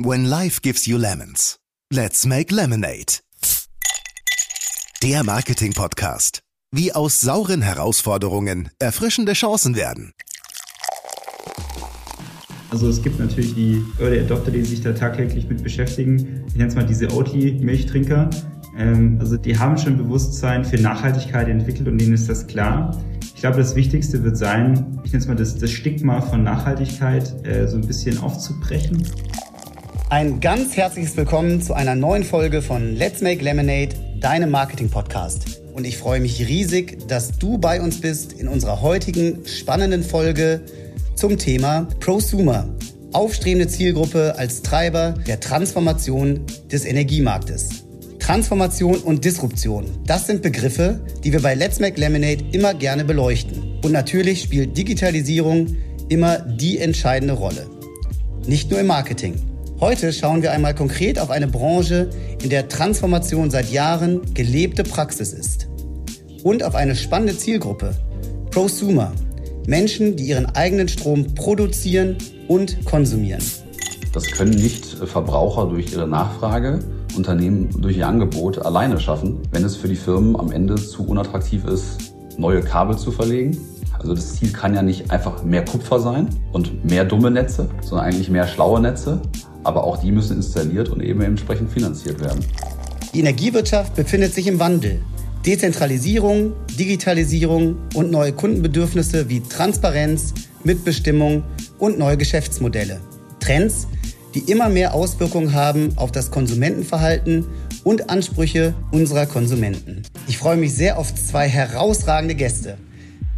When life gives you lemons, let's make lemonade. Der Marketing-Podcast. Wie aus sauren Herausforderungen erfrischende Chancen werden. Also es gibt natürlich die Early Adopter, die sich da tagtäglich mit beschäftigen. Ich nenne es mal diese OT-Milchtrinker. Ähm, also die haben schon Bewusstsein für Nachhaltigkeit entwickelt und denen ist das klar. Ich glaube, das Wichtigste wird sein, ich nenne es mal das, das Stigma von Nachhaltigkeit äh, so ein bisschen aufzubrechen. Ein ganz herzliches Willkommen zu einer neuen Folge von Let's Make Lemonade, deinem Marketing-Podcast. Und ich freue mich riesig, dass du bei uns bist in unserer heutigen spannenden Folge zum Thema Prosumer, aufstrebende Zielgruppe als Treiber der Transformation des Energiemarktes. Transformation und Disruption, das sind Begriffe, die wir bei Let's Make Lemonade immer gerne beleuchten. Und natürlich spielt Digitalisierung immer die entscheidende Rolle. Nicht nur im Marketing. Heute schauen wir einmal konkret auf eine Branche, in der Transformation seit Jahren gelebte Praxis ist. Und auf eine spannende Zielgruppe, Prosumer, Menschen, die ihren eigenen Strom produzieren und konsumieren. Das können nicht Verbraucher durch ihre Nachfrage, Unternehmen durch ihr Angebot alleine schaffen, wenn es für die Firmen am Ende zu unattraktiv ist, neue Kabel zu verlegen. Also das Ziel kann ja nicht einfach mehr Kupfer sein und mehr dumme Netze, sondern eigentlich mehr schlaue Netze. Aber auch die müssen installiert und eben entsprechend finanziert werden. Die Energiewirtschaft befindet sich im Wandel. Dezentralisierung, Digitalisierung und neue Kundenbedürfnisse wie Transparenz, Mitbestimmung und neue Geschäftsmodelle. Trends, die immer mehr Auswirkungen haben auf das Konsumentenverhalten und Ansprüche unserer Konsumenten. Ich freue mich sehr auf zwei herausragende Gäste.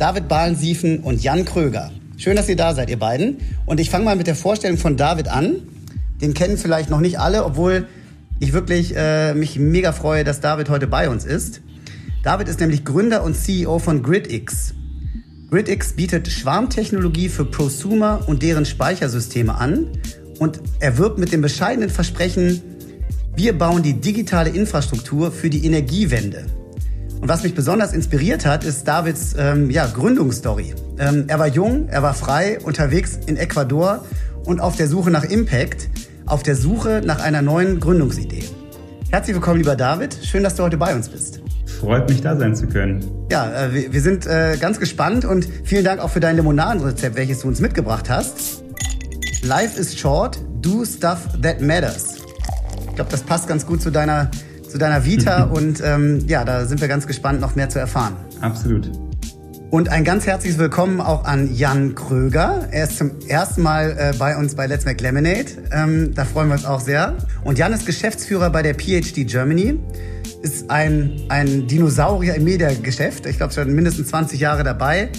David Bahlensiefen und Jan Kröger. Schön, dass ihr da seid, ihr beiden. Und ich fange mal mit der Vorstellung von David an. Den kennen vielleicht noch nicht alle, obwohl ich wirklich äh, mich mega freue, dass David heute bei uns ist. David ist nämlich Gründer und CEO von GridX. GridX bietet Schwarmtechnologie für Prosumer und deren Speichersysteme an und er wirbt mit dem bescheidenen Versprechen, wir bauen die digitale Infrastruktur für die Energiewende. Und was mich besonders inspiriert hat, ist Davids ähm, ja, Gründungsstory. Ähm, er war jung, er war frei, unterwegs in Ecuador und auf der Suche nach Impact, auf der Suche nach einer neuen Gründungsidee. Herzlich willkommen, lieber David. Schön, dass du heute bei uns bist. Freut mich, da sein zu können. Ja, äh, wir, wir sind äh, ganz gespannt und vielen Dank auch für dein Limonadenrezept, welches du uns mitgebracht hast. Life is short, do stuff that matters. Ich glaube, das passt ganz gut zu deiner, zu deiner Vita und ähm, ja, da sind wir ganz gespannt, noch mehr zu erfahren. Absolut. Und ein ganz herzliches Willkommen auch an Jan Kröger. Er ist zum ersten Mal äh, bei uns bei Let's Make Lemonade. Ähm, da freuen wir uns auch sehr. Und Jan ist Geschäftsführer bei der PhD Germany ist ein, ein Dinosaurier im Mediageschäft. Ich glaube, schon mindestens 20 Jahre dabei.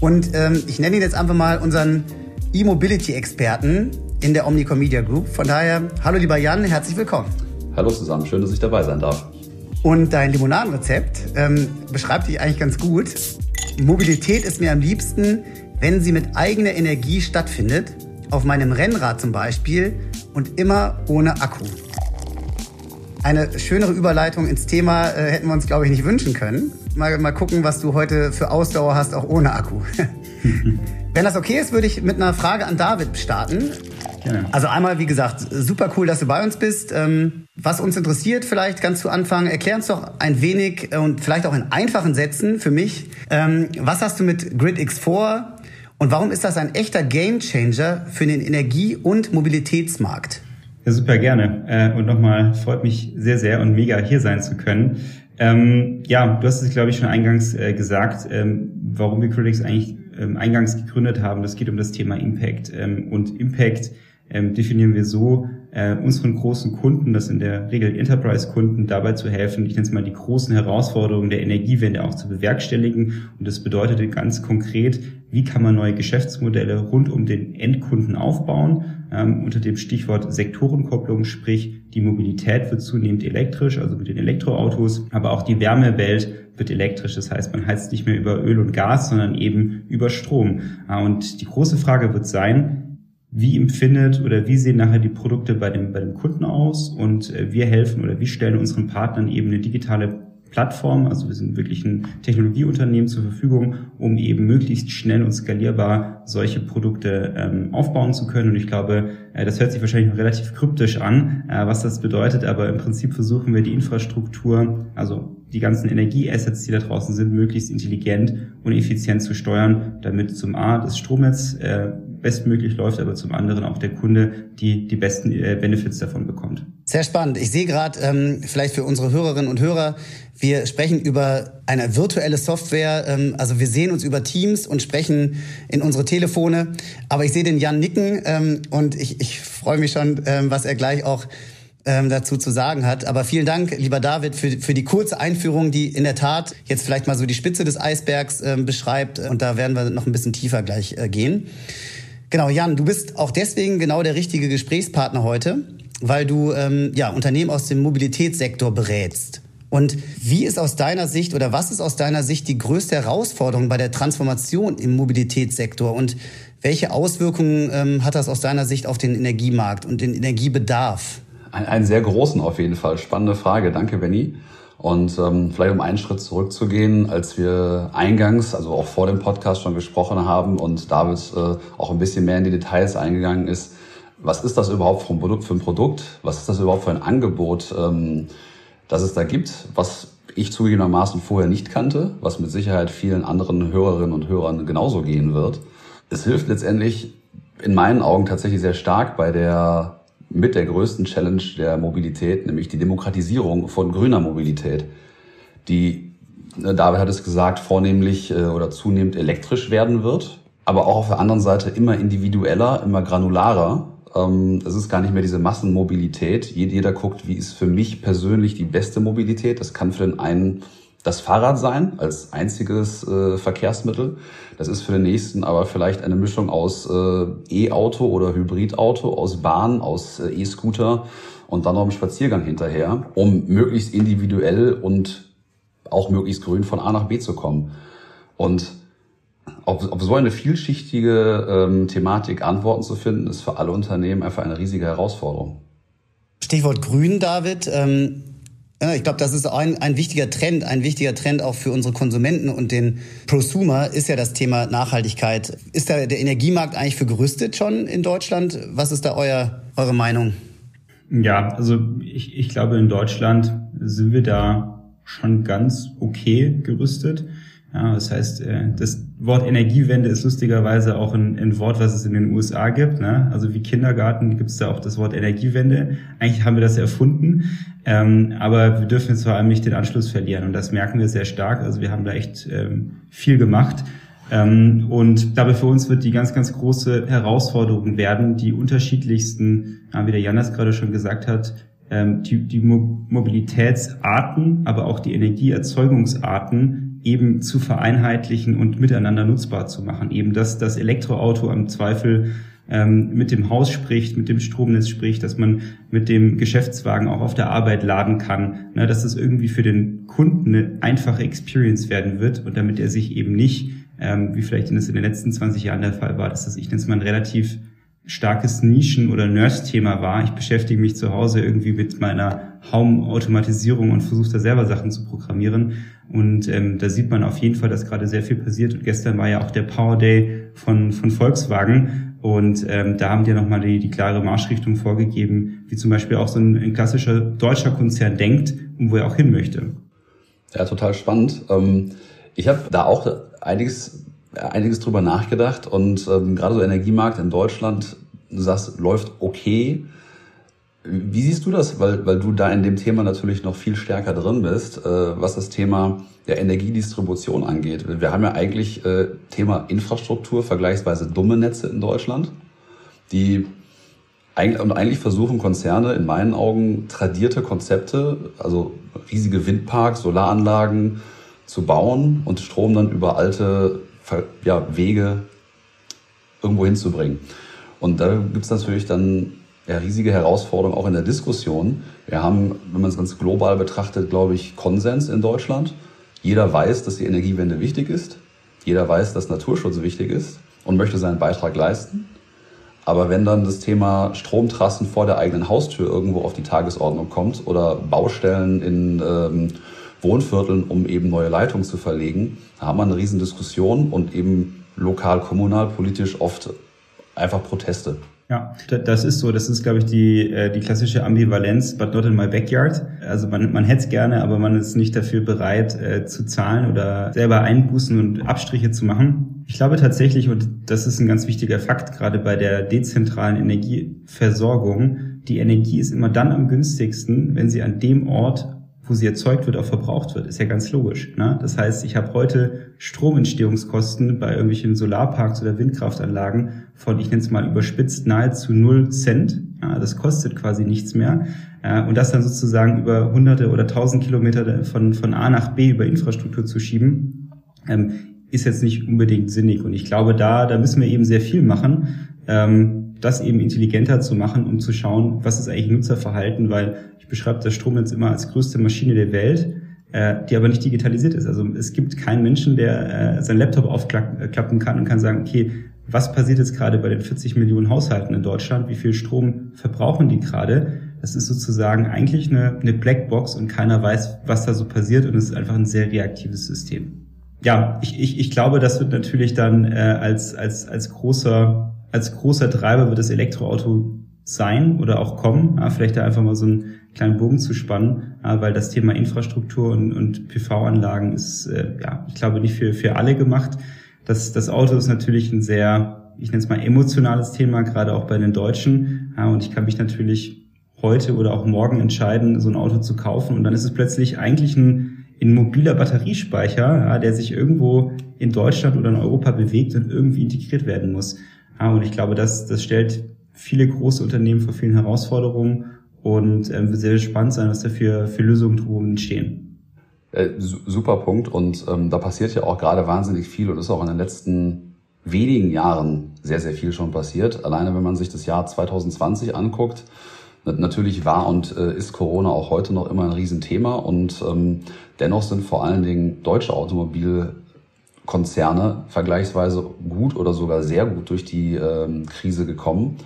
Und ähm, ich nenne ihn jetzt einfach mal unseren E-Mobility-Experten in der Omnicom Media Group. Von daher, hallo lieber Jan, herzlich willkommen. Hallo zusammen, schön, dass ich dabei sein darf. Und dein Limonadenrezept ähm, beschreibt dich eigentlich ganz gut. Mobilität ist mir am liebsten, wenn sie mit eigener Energie stattfindet. Auf meinem Rennrad zum Beispiel und immer ohne Akku. Eine schönere Überleitung ins Thema äh, hätten wir uns, glaube ich, nicht wünschen können. Mal, mal gucken, was du heute für Ausdauer hast, auch ohne Akku. Wenn das okay ist, würde ich mit einer Frage an David starten. Gerne. Also einmal, wie gesagt, super cool, dass du bei uns bist. Ähm, was uns interessiert, vielleicht ganz zu Anfang, erklär uns doch ein wenig äh, und vielleicht auch in einfachen Sätzen für mich, ähm, was hast du mit GridX vor und warum ist das ein echter Gamechanger für den Energie- und Mobilitätsmarkt? Ja, super gerne. Äh, und nochmal freut mich sehr, sehr und mega hier sein zu können. Ähm, ja, du hast es, glaube ich, schon eingangs äh, gesagt, ähm, warum wir Critics eigentlich ähm, eingangs gegründet haben. Das geht um das Thema Impact. Ähm, und Impact ähm, definieren wir so, äh, unseren großen Kunden, das sind der Regel Enterprise-Kunden, dabei zu helfen, ich nenne es mal die großen Herausforderungen der Energiewende auch zu bewerkstelligen. Und das bedeutet ganz konkret, wie kann man neue Geschäftsmodelle rund um den Endkunden aufbauen, ähm, unter dem Stichwort Sektorenkopplung, sprich die Mobilität wird zunehmend elektrisch, also mit den Elektroautos, aber auch die Wärmewelt wird elektrisch. Das heißt, man heizt nicht mehr über Öl und Gas, sondern eben über Strom. Äh, und die große Frage wird sein, wie empfindet oder wie sehen nachher die Produkte bei dem, bei dem Kunden aus? Und äh, wir helfen oder wir stellen unseren Partnern eben eine digitale Plattform, also wir sind wirklich ein Technologieunternehmen zur Verfügung, um eben möglichst schnell und skalierbar solche Produkte ähm, aufbauen zu können. Und ich glaube, äh, das hört sich wahrscheinlich noch relativ kryptisch an, äh, was das bedeutet, aber im Prinzip versuchen wir die Infrastruktur, also die ganzen Energieassets, die da draußen sind, möglichst intelligent und effizient zu steuern, damit zum A das Stromnetz äh, bestmöglich läuft, aber zum anderen auch der Kunde die, die besten äh, Benefits davon bekommt. Sehr spannend. Ich sehe gerade, ähm, vielleicht für unsere Hörerinnen und Hörer, wir sprechen über eine virtuelle Software. Ähm, also wir sehen uns über Teams und sprechen in unsere Telefone. Aber ich sehe den Jan nicken ähm, und ich, ich freue mich schon, ähm, was er gleich auch ähm, dazu zu sagen hat. Aber vielen Dank, lieber David, für, für die kurze Einführung, die in der Tat jetzt vielleicht mal so die Spitze des Eisbergs ähm, beschreibt. Und da werden wir noch ein bisschen tiefer gleich äh, gehen. Genau, Jan, du bist auch deswegen genau der richtige Gesprächspartner heute, weil du ähm, ja, Unternehmen aus dem Mobilitätssektor berätst. Und wie ist aus deiner Sicht oder was ist aus deiner Sicht die größte Herausforderung bei der Transformation im Mobilitätssektor und welche Auswirkungen ähm, hat das aus deiner Sicht auf den Energiemarkt und den Energiebedarf? Ein, einen sehr großen auf jeden Fall. Spannende Frage. Danke, Benny. Und ähm, vielleicht um einen Schritt zurückzugehen, als wir eingangs, also auch vor dem Podcast schon gesprochen haben und David äh, auch ein bisschen mehr in die Details eingegangen ist, was ist das überhaupt für ein Produkt? Für ein Produkt? Was ist das überhaupt für ein Angebot, ähm, das es da gibt, was ich zugegebenermaßen vorher nicht kannte, was mit Sicherheit vielen anderen Hörerinnen und Hörern genauso gehen wird. Es hilft letztendlich in meinen Augen tatsächlich sehr stark bei der mit der größten Challenge der Mobilität, nämlich die Demokratisierung von grüner Mobilität, die, äh, David hat es gesagt, vornehmlich äh, oder zunehmend elektrisch werden wird, aber auch auf der anderen Seite immer individueller, immer granularer. Ähm, es ist gar nicht mehr diese Massenmobilität. Jeder guckt, wie ist für mich persönlich die beste Mobilität. Das kann für den einen das Fahrrad sein als einziges äh, Verkehrsmittel. Das ist für den nächsten aber vielleicht eine Mischung aus äh, E-Auto oder Hybridauto, aus Bahn, aus äh, E-Scooter und dann noch einen Spaziergang hinterher, um möglichst individuell und auch möglichst grün von A nach B zu kommen. Und auf, auf so eine vielschichtige ähm, Thematik Antworten zu finden, ist für alle Unternehmen einfach eine riesige Herausforderung. Stichwort Grün, David. Ähm ich glaube, das ist ein, ein wichtiger Trend, ein wichtiger Trend auch für unsere Konsumenten und den Prosumer ist ja das Thema Nachhaltigkeit. Ist da der Energiemarkt eigentlich für gerüstet schon in Deutschland? Was ist da euer, eure Meinung? Ja, also ich, ich glaube, in Deutschland sind wir da schon ganz okay gerüstet. Ja, das heißt, äh, das Wort Energiewende ist lustigerweise auch ein, ein Wort, was es in den USA gibt. Ne? Also wie Kindergarten gibt es da auch das Wort Energiewende. Eigentlich haben wir das erfunden, ähm, aber wir dürfen jetzt vor allem nicht den Anschluss verlieren und das merken wir sehr stark. Also wir haben da echt ähm, viel gemacht. Ähm, und dabei für uns wird die ganz, ganz große Herausforderung werden, die unterschiedlichsten, wie der Jan das gerade schon gesagt hat, ähm, die, die Mobilitätsarten, aber auch die Energieerzeugungsarten eben zu vereinheitlichen und miteinander nutzbar zu machen. Eben, dass das Elektroauto am Zweifel ähm, mit dem Haus spricht, mit dem Stromnetz spricht, dass man mit dem Geschäftswagen auch auf der Arbeit laden kann, ne, dass das irgendwie für den Kunden eine einfache Experience werden wird und damit er sich eben nicht, ähm, wie vielleicht in das in den letzten 20 Jahren der Fall war, dass das ich nenne es mal ein relativ starkes Nischen- oder Nurse-Thema war. Ich beschäftige mich zu Hause irgendwie mit meiner Home-Automatisierung und versuche da selber Sachen zu programmieren. Und ähm, da sieht man auf jeden Fall, dass gerade sehr viel passiert. Und gestern war ja auch der Power Day von, von Volkswagen. Und ähm, da haben die nochmal die, die klare Marschrichtung vorgegeben, wie zum Beispiel auch so ein, ein klassischer deutscher Konzern denkt und wo er auch hin möchte. Ja, total spannend. Ähm, ich habe da auch einiges einiges drüber nachgedacht und ähm, gerade so Energiemarkt in Deutschland, du sagst, läuft okay. Wie siehst du das? Weil, weil du da in dem Thema natürlich noch viel stärker drin bist, äh, was das Thema der Energiedistribution angeht. Wir haben ja eigentlich äh, Thema Infrastruktur, vergleichsweise dumme Netze in Deutschland, die und eigentlich versuchen Konzerne in meinen Augen tradierte Konzepte, also riesige Windparks, Solaranlagen zu bauen und Strom dann über alte ja, Wege irgendwo hinzubringen. Und da gibt es natürlich dann ja, riesige Herausforderungen auch in der Diskussion. Wir haben, wenn man es ganz global betrachtet, glaube ich, Konsens in Deutschland. Jeder weiß, dass die Energiewende wichtig ist. Jeder weiß, dass Naturschutz wichtig ist und möchte seinen Beitrag leisten. Aber wenn dann das Thema Stromtrassen vor der eigenen Haustür irgendwo auf die Tagesordnung kommt oder Baustellen in ähm, Wohnvierteln, um eben neue Leitungen zu verlegen. Haben wir eine riesen Diskussion und eben lokal, kommunal, politisch oft einfach Proteste. Ja, das ist so. Das ist, glaube ich, die, äh, die klassische Ambivalenz, but not in my backyard. Also man, man hätte es gerne, aber man ist nicht dafür bereit äh, zu zahlen oder selber Einbußen und Abstriche zu machen. Ich glaube tatsächlich, und das ist ein ganz wichtiger Fakt, gerade bei der dezentralen Energieversorgung, die Energie ist immer dann am günstigsten, wenn sie an dem Ort wo sie erzeugt wird, auch verbraucht wird. Ist ja ganz logisch. Ne? Das heißt, ich habe heute Stromentstehungskosten bei irgendwelchen Solarparks oder Windkraftanlagen von, ich nenne es mal überspitzt, nahezu null Cent. Ja, das kostet quasi nichts mehr. Äh, und das dann sozusagen über hunderte oder tausend Kilometer von, von A nach B über Infrastruktur zu schieben, ähm, ist jetzt nicht unbedingt sinnig. Und ich glaube, da, da müssen wir eben sehr viel machen. Ähm, das eben intelligenter zu machen, um zu schauen, was ist eigentlich Nutzerverhalten, weil ich beschreibe das Strom jetzt immer als größte Maschine der Welt, äh, die aber nicht digitalisiert ist. Also es gibt keinen Menschen, der äh, seinen Laptop aufklappen kann und kann sagen, okay, was passiert jetzt gerade bei den 40 Millionen Haushalten in Deutschland? Wie viel Strom verbrauchen die gerade? Das ist sozusagen eigentlich eine, eine Blackbox und keiner weiß, was da so passiert und es ist einfach ein sehr reaktives System. Ja, ich, ich, ich glaube, das wird natürlich dann äh, als, als, als großer als großer Treiber wird das Elektroauto sein oder auch kommen. Ja, vielleicht da einfach mal so einen kleinen Bogen zu spannen, weil das Thema Infrastruktur und, und PV-Anlagen ist, äh, ja, ich glaube, nicht für, für alle gemacht. Das, das Auto ist natürlich ein sehr, ich nenne es mal emotionales Thema, gerade auch bei den Deutschen. Und ich kann mich natürlich heute oder auch morgen entscheiden, so ein Auto zu kaufen. Und dann ist es plötzlich eigentlich ein, ein mobiler Batteriespeicher, ja, der sich irgendwo in Deutschland oder in Europa bewegt und irgendwie integriert werden muss. Ja, und ich glaube, das, das stellt viele große Unternehmen vor vielen Herausforderungen und ähm, wird sehr spannend sein, was da für, für Lösungen drumherum entstehen. Äh, super Punkt. Und ähm, da passiert ja auch gerade wahnsinnig viel und ist auch in den letzten wenigen Jahren sehr, sehr viel schon passiert. Alleine wenn man sich das Jahr 2020 anguckt, Natürlich war und äh, ist Corona auch heute noch immer ein Riesenthema und ähm, dennoch sind vor allen Dingen deutsche Automobil Konzerne vergleichsweise gut oder sogar sehr gut durch die ähm, Krise gekommen.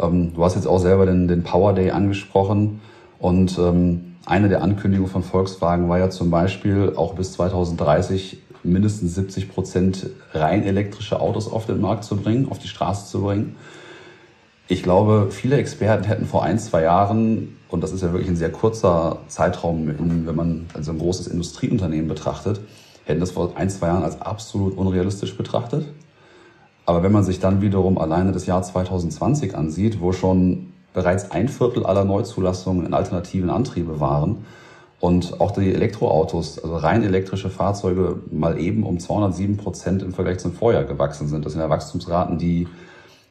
Ähm, du hast jetzt auch selber den, den Power Day angesprochen und ähm, eine der Ankündigungen von Volkswagen war ja zum Beispiel auch bis 2030 mindestens 70 Prozent rein elektrische Autos auf den Markt zu bringen, auf die Straße zu bringen. Ich glaube, viele Experten hätten vor ein, zwei Jahren, und das ist ja wirklich ein sehr kurzer Zeitraum, wenn man also ein großes Industrieunternehmen betrachtet, hätten das vor ein, zwei Jahren als absolut unrealistisch betrachtet. Aber wenn man sich dann wiederum alleine das Jahr 2020 ansieht, wo schon bereits ein Viertel aller Neuzulassungen in alternativen Antriebe waren und auch die Elektroautos, also rein elektrische Fahrzeuge, mal eben um 207 Prozent im Vergleich zum Vorjahr gewachsen sind. Das sind ja Wachstumsraten, die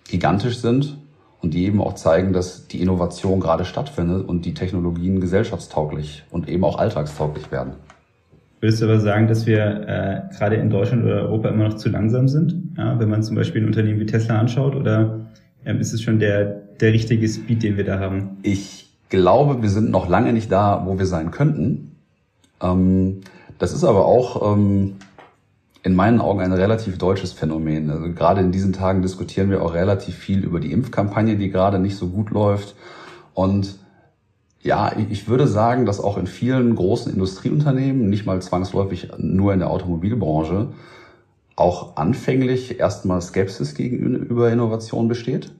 gigantisch sind und die eben auch zeigen, dass die Innovation gerade stattfindet und die Technologien gesellschaftstauglich und eben auch alltagstauglich werden. Würdest du aber sagen, dass wir äh, gerade in Deutschland oder Europa immer noch zu langsam sind? Ja, wenn man zum Beispiel ein Unternehmen wie Tesla anschaut oder ähm, ist es schon der, der richtige Speed, den wir da haben? Ich glaube, wir sind noch lange nicht da, wo wir sein könnten. Ähm, das ist aber auch ähm, in meinen Augen ein relativ deutsches Phänomen. Also gerade in diesen Tagen diskutieren wir auch relativ viel über die Impfkampagne, die gerade nicht so gut läuft. Und ja, ich würde sagen, dass auch in vielen großen Industrieunternehmen, nicht mal zwangsläufig nur in der Automobilbranche, auch anfänglich erstmal Skepsis gegenüber Innovation besteht.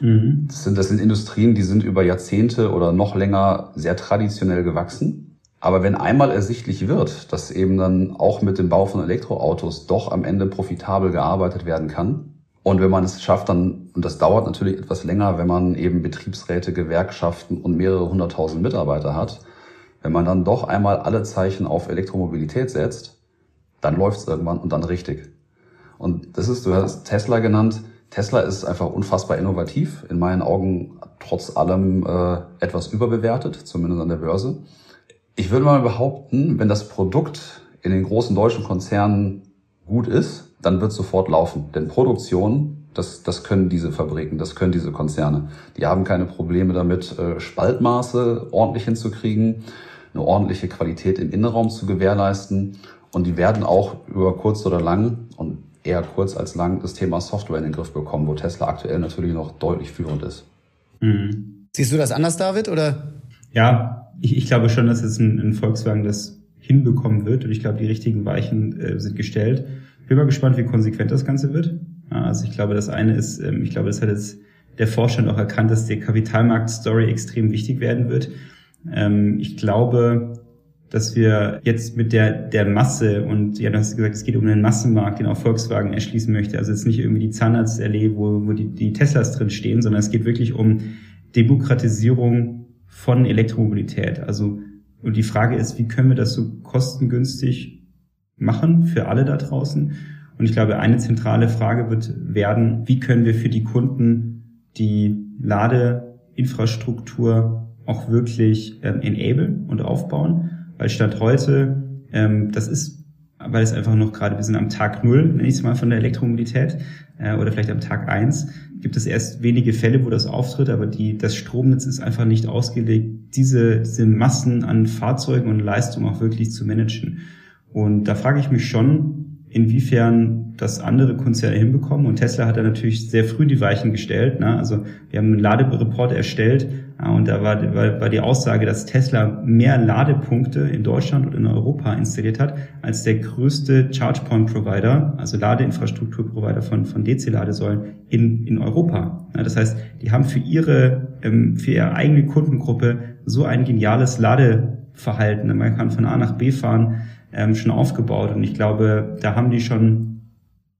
Mhm. Das, sind, das sind Industrien, die sind über Jahrzehnte oder noch länger sehr traditionell gewachsen. Aber wenn einmal ersichtlich wird, dass eben dann auch mit dem Bau von Elektroautos doch am Ende profitabel gearbeitet werden kann, und wenn man es schafft, dann, und das dauert natürlich etwas länger, wenn man eben Betriebsräte, Gewerkschaften und mehrere hunderttausend Mitarbeiter hat, wenn man dann doch einmal alle Zeichen auf Elektromobilität setzt, dann läuft es irgendwann und dann richtig. Und das ist, du hast Tesla genannt. Tesla ist einfach unfassbar innovativ, in meinen Augen trotz allem äh, etwas überbewertet, zumindest an der Börse. Ich würde mal behaupten, wenn das Produkt in den großen deutschen Konzernen gut ist, dann wird sofort laufen. Denn Produktion, das, das können diese Fabriken, das können diese Konzerne. Die haben keine Probleme damit, äh, Spaltmaße ordentlich hinzukriegen, eine ordentliche Qualität im Innenraum zu gewährleisten. Und die werden auch über kurz oder lang und eher kurz als lang das Thema Software in den Griff bekommen, wo Tesla aktuell natürlich noch deutlich führend ist. Mhm. Siehst du das anders, David, oder? Ja, ich, ich glaube schon, dass jetzt ein, ein Volkswagen das hinbekommen wird. Und ich glaube, die richtigen Weichen äh, sind gestellt. Bin mal gespannt, wie konsequent das Ganze wird. Also ich glaube, das eine ist, ähm, ich glaube, das hat jetzt der Vorstand auch erkannt, dass die Kapitalmarkt-Story extrem wichtig werden wird. Ähm, ich glaube, dass wir jetzt mit der, der Masse und ja, du hast gesagt, es geht um einen Massenmarkt, den auch Volkswagen erschließen möchte. Also jetzt nicht irgendwie die Zahnarztallee, wo, wo die, die Teslas drin stehen, sondern es geht wirklich um Demokratisierung von Elektromobilität. Also, und die Frage ist, wie können wir das so kostengünstig machen für alle da draußen? Und ich glaube, eine zentrale Frage wird werden, wie können wir für die Kunden die Ladeinfrastruktur auch wirklich ähm, enablen und aufbauen? Weil Stand heute, ähm, das ist, weil es einfach noch gerade, wir sind am Tag Null, nenne ich es mal, von der Elektromobilität, äh, oder vielleicht am Tag eins gibt es erst wenige Fälle, wo das auftritt, aber die, das Stromnetz ist einfach nicht ausgelegt, diese, diese Massen an Fahrzeugen und Leistung auch wirklich zu managen. Und da frage ich mich schon, inwiefern das andere Konzerne hinbekommen. Und Tesla hat da natürlich sehr früh die Weichen gestellt. Ne? Also wir haben einen Ladereport erstellt ja, und da war, war, war die Aussage, dass Tesla mehr Ladepunkte in Deutschland und in Europa installiert hat als der größte ChargePoint-Provider, also Ladeinfrastrukturprovider von, von DC-Ladesäulen in, in Europa. Das heißt, die haben für ihre, ähm, für ihre eigene Kundengruppe so ein geniales Ladeverhalten. Man kann von A nach B fahren ähm, schon aufgebaut. Und ich glaube, da haben die schon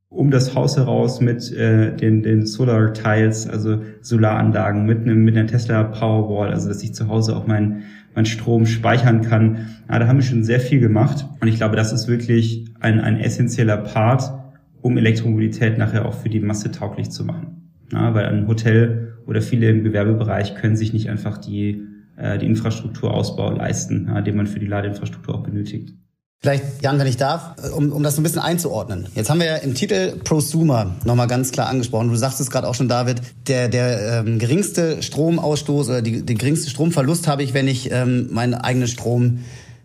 um das Haus heraus mit äh, den, den Solar Tiles, also Solaranlagen, mit einem mit einer Tesla Powerwall, also dass ich zu Hause auch meinen mein Strom speichern kann. Ja, da haben wir schon sehr viel gemacht. Und ich glaube, das ist wirklich ein, ein essentieller Part, um Elektromobilität nachher auch für die Masse tauglich zu machen. Ja, weil ein Hotel oder viele im Gewerbebereich können sich nicht einfach die, äh, die Infrastrukturausbau leisten, ja, den man für die Ladeinfrastruktur auch benötigt. Vielleicht, Jan, wenn ich darf, um, um das so ein bisschen einzuordnen. Jetzt haben wir ja im Titel Prosumer nochmal ganz klar angesprochen. Du sagst es gerade auch schon, David, der, der ähm, geringste Stromausstoß oder die, den geringsten Stromverlust habe ich, wenn ich ähm, meinen eigenen Strom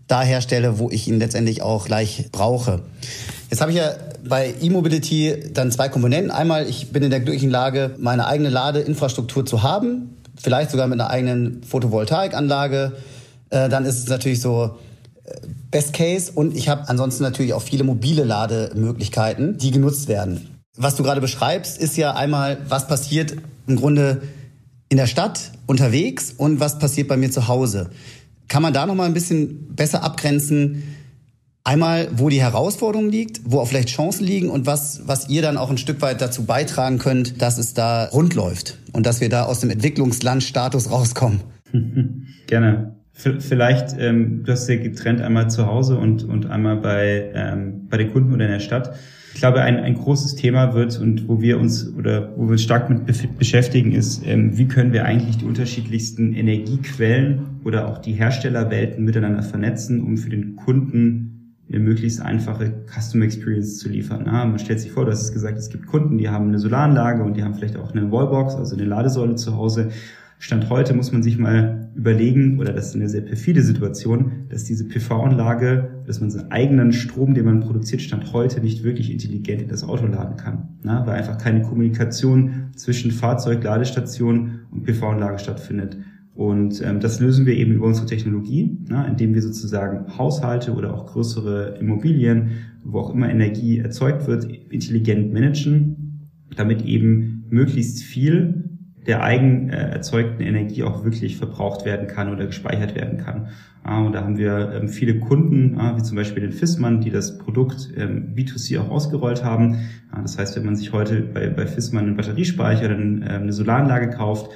da herstelle, wo ich ihn letztendlich auch gleich brauche. Jetzt habe ich ja bei E-Mobility dann zwei Komponenten. Einmal, ich bin in der glücklichen Lage, meine eigene Ladeinfrastruktur zu haben, vielleicht sogar mit einer eigenen Photovoltaikanlage. Äh, dann ist es natürlich so, Best Case und ich habe ansonsten natürlich auch viele mobile Lademöglichkeiten, die genutzt werden. Was du gerade beschreibst, ist ja einmal, was passiert im Grunde in der Stadt unterwegs und was passiert bei mir zu Hause. Kann man da noch mal ein bisschen besser abgrenzen? Einmal, wo die Herausforderung liegt, wo auch vielleicht Chancen liegen und was, was ihr dann auch ein Stück weit dazu beitragen könnt, dass es da rund läuft und dass wir da aus dem Entwicklungslandstatus rauskommen. Gerne. Vielleicht, ähm, du hast ja getrennt einmal zu Hause und, und einmal bei, ähm, bei den Kunden oder in der Stadt. Ich glaube, ein, ein großes Thema wird und wo wir uns oder wo wir uns stark mit beschäftigen, ist, ähm, wie können wir eigentlich die unterschiedlichsten Energiequellen oder auch die Herstellerwelten miteinander vernetzen, um für den Kunden eine möglichst einfache Customer Experience zu liefern. Na, man stellt sich vor, du hast es gesagt, es gibt Kunden, die haben eine Solaranlage und die haben vielleicht auch eine Wallbox, also eine Ladesäule zu Hause Stand heute muss man sich mal überlegen, oder das ist eine sehr perfide Situation, dass diese PV-Anlage, dass man seinen eigenen Strom, den man produziert, Stand heute nicht wirklich intelligent in das Auto laden kann. Na, weil einfach keine Kommunikation zwischen Fahrzeug, Ladestation und PV-Anlage stattfindet. Und ähm, das lösen wir eben über unsere Technologie, na, indem wir sozusagen Haushalte oder auch größere Immobilien, wo auch immer Energie erzeugt wird, intelligent managen, damit eben möglichst viel der eigen äh, erzeugten Energie auch wirklich verbraucht werden kann oder gespeichert werden kann. Ah, und da haben wir ähm, viele Kunden, ah, wie zum Beispiel den Fissmann, die das Produkt ähm, B2C auch ausgerollt haben. Ah, das heißt, wenn man sich heute bei, bei Fissmann einen Batteriespeicher oder ähm, eine Solaranlage kauft,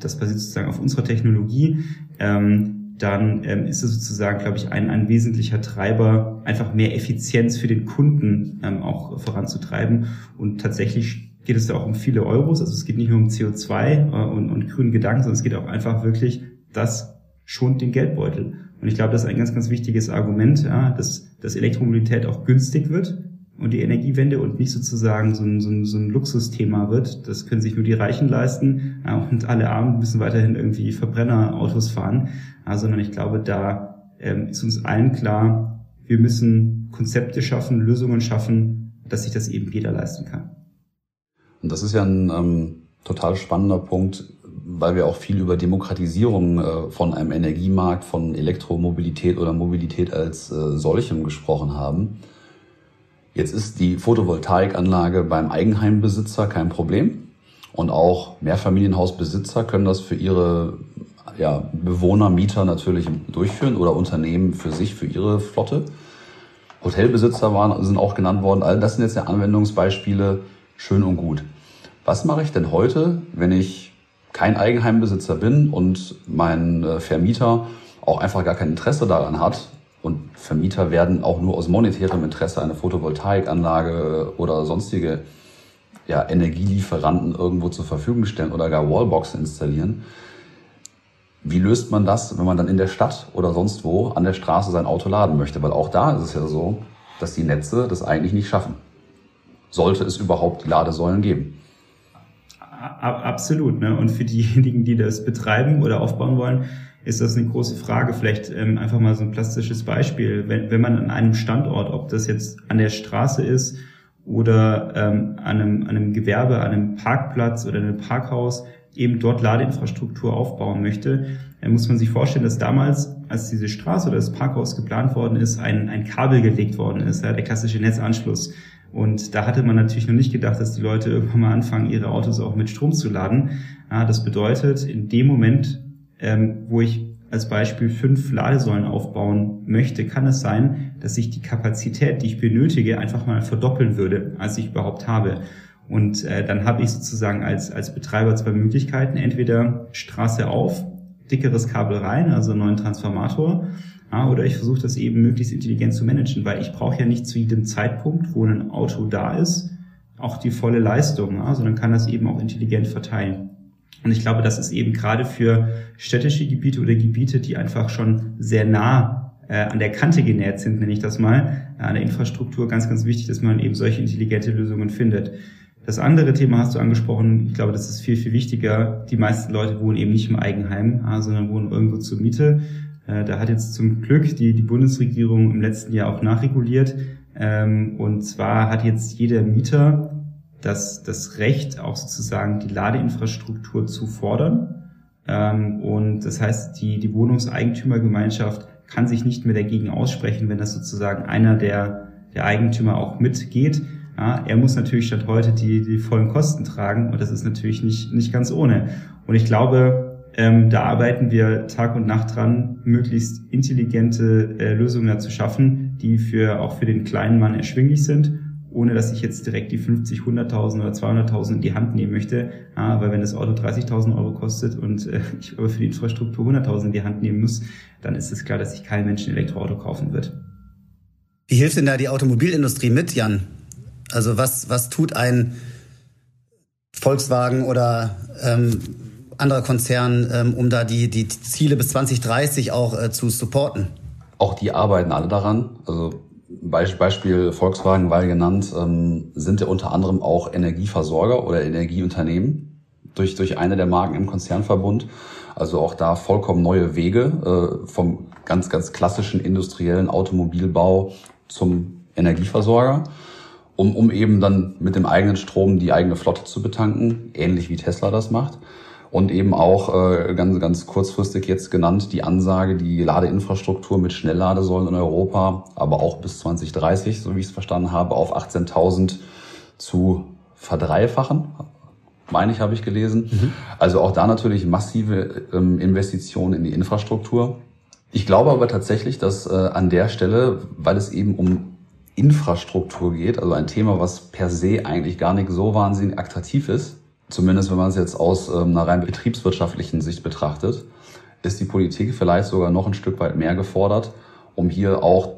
das basiert sozusagen auf unserer Technologie, dann ist es sozusagen, glaube ich, ein, ein wesentlicher Treiber, einfach mehr Effizienz für den Kunden auch voranzutreiben und tatsächlich geht es da auch um viele Euros. Also es geht nicht nur um CO2 äh, und, und grünen Gedanken, sondern es geht auch einfach wirklich, das schont den Geldbeutel. Und ich glaube, das ist ein ganz, ganz wichtiges Argument, ja, dass, dass Elektromobilität auch günstig wird und die Energiewende und nicht sozusagen so ein, so ein, so ein Luxusthema wird. Das können sich nur die Reichen leisten und alle Armen müssen weiterhin irgendwie Verbrennerautos fahren. Ja, sondern ich glaube, da ähm, ist uns allen klar, wir müssen Konzepte schaffen, Lösungen schaffen, dass sich das eben jeder leisten kann. Und das ist ja ein ähm, total spannender Punkt, weil wir auch viel über Demokratisierung äh, von einem Energiemarkt, von Elektromobilität oder Mobilität als äh, solchem gesprochen haben. Jetzt ist die Photovoltaikanlage beim Eigenheimbesitzer kein Problem. Und auch Mehrfamilienhausbesitzer können das für ihre ja, Bewohner, Mieter natürlich durchführen oder Unternehmen für sich, für ihre Flotte. Hotelbesitzer waren, sind auch genannt worden. All das sind jetzt ja Anwendungsbeispiele, schön und gut. Was mache ich denn heute, wenn ich kein Eigenheimbesitzer bin und mein äh, Vermieter auch einfach gar kein Interesse daran hat, und Vermieter werden auch nur aus monetärem Interesse eine Photovoltaikanlage oder sonstige ja, Energielieferanten irgendwo zur Verfügung stellen oder gar Wallboxen installieren. Wie löst man das, wenn man dann in der Stadt oder sonst wo an der Straße sein Auto laden möchte? Weil auch da ist es ja so, dass die Netze das eigentlich nicht schaffen. Sollte es überhaupt Ladesäulen geben? Absolut. Ne? Und für diejenigen, die das betreiben oder aufbauen wollen, ist das eine große Frage. Vielleicht ähm, einfach mal so ein plastisches Beispiel. Wenn, wenn man an einem Standort, ob das jetzt an der Straße ist oder ähm, an, einem, an einem Gewerbe, an einem Parkplatz oder einem Parkhaus, eben dort Ladeinfrastruktur aufbauen möchte, dann muss man sich vorstellen, dass damals, als diese Straße oder das Parkhaus geplant worden ist, ein, ein Kabel gelegt worden ist, ja, der klassische Netzanschluss. Und da hatte man natürlich noch nicht gedacht, dass die Leute irgendwann mal anfangen, ihre Autos auch mit Strom zu laden. Ja, das bedeutet, in dem Moment, ähm, wo ich als Beispiel fünf Ladesäulen aufbauen möchte, kann es sein, dass ich die Kapazität, die ich benötige, einfach mal verdoppeln würde, als ich überhaupt habe. Und äh, dann habe ich sozusagen als, als Betreiber zwei Möglichkeiten. Entweder Straße auf, dickeres Kabel rein, also einen neuen Transformator, ja, oder ich versuche das eben möglichst intelligent zu managen, weil ich brauche ja nicht zu jedem Zeitpunkt, wo ein Auto da ist, auch die volle Leistung, ja, sondern kann das eben auch intelligent verteilen. Und ich glaube, das ist eben gerade für städtische Gebiete oder Gebiete, die einfach schon sehr nah äh, an der Kante genäht sind, nenne ich das mal, äh, an der Infrastruktur ganz, ganz wichtig, dass man eben solche intelligente Lösungen findet. Das andere Thema hast du angesprochen, ich glaube, das ist viel, viel wichtiger. Die meisten Leute wohnen eben nicht im Eigenheim, sondern wohnen irgendwo zur Miete. Äh, da hat jetzt zum Glück die, die Bundesregierung im letzten Jahr auch nachreguliert. Ähm, und zwar hat jetzt jeder Mieter das, das Recht, auch sozusagen die Ladeinfrastruktur zu fordern. Ähm, und das heißt, die, die Wohnungseigentümergemeinschaft kann sich nicht mehr dagegen aussprechen, wenn das sozusagen einer der, der Eigentümer auch mitgeht. Ja, er muss natürlich statt heute die, die vollen Kosten tragen und das ist natürlich nicht, nicht ganz ohne. Und ich glaube, ähm, da arbeiten wir Tag und Nacht dran, möglichst intelligente äh, Lösungen zu schaffen, die für, auch für den kleinen Mann erschwinglich sind ohne dass ich jetzt direkt die 50, 100.000 oder 200.000 in die Hand nehmen möchte. Ah, weil wenn das Auto 30.000 Euro kostet und äh, ich aber für die Infrastruktur 100.000 in die Hand nehmen muss, dann ist es klar, dass sich kein Mensch ein Elektroauto kaufen wird. Wie hilft denn da die Automobilindustrie mit, Jan? Also was, was tut ein Volkswagen oder ähm, anderer Konzern, ähm, um da die, die Ziele bis 2030 auch äh, zu supporten? Auch die arbeiten alle daran. Also Beispiel Volkswagen weil genannt, ähm, sind ja unter anderem auch Energieversorger oder Energieunternehmen durch, durch eine der Marken im Konzernverbund. Also auch da vollkommen neue Wege äh, vom ganz, ganz klassischen industriellen Automobilbau zum Energieversorger, um, um eben dann mit dem eigenen Strom die eigene Flotte zu betanken, ähnlich wie Tesla das macht. Und eben auch äh, ganz, ganz kurzfristig jetzt genannt die Ansage, die Ladeinfrastruktur mit Schnellladesäulen in Europa, aber auch bis 2030, so wie ich es verstanden habe, auf 18.000 zu verdreifachen. Meine ich, habe ich gelesen. Mhm. Also auch da natürlich massive ähm, Investitionen in die Infrastruktur. Ich glaube aber tatsächlich, dass äh, an der Stelle, weil es eben um Infrastruktur geht, also ein Thema, was per se eigentlich gar nicht so wahnsinnig attraktiv ist, zumindest wenn man es jetzt aus ähm, einer rein betriebswirtschaftlichen Sicht betrachtet, ist die Politik vielleicht sogar noch ein Stück weit mehr gefordert, um hier auch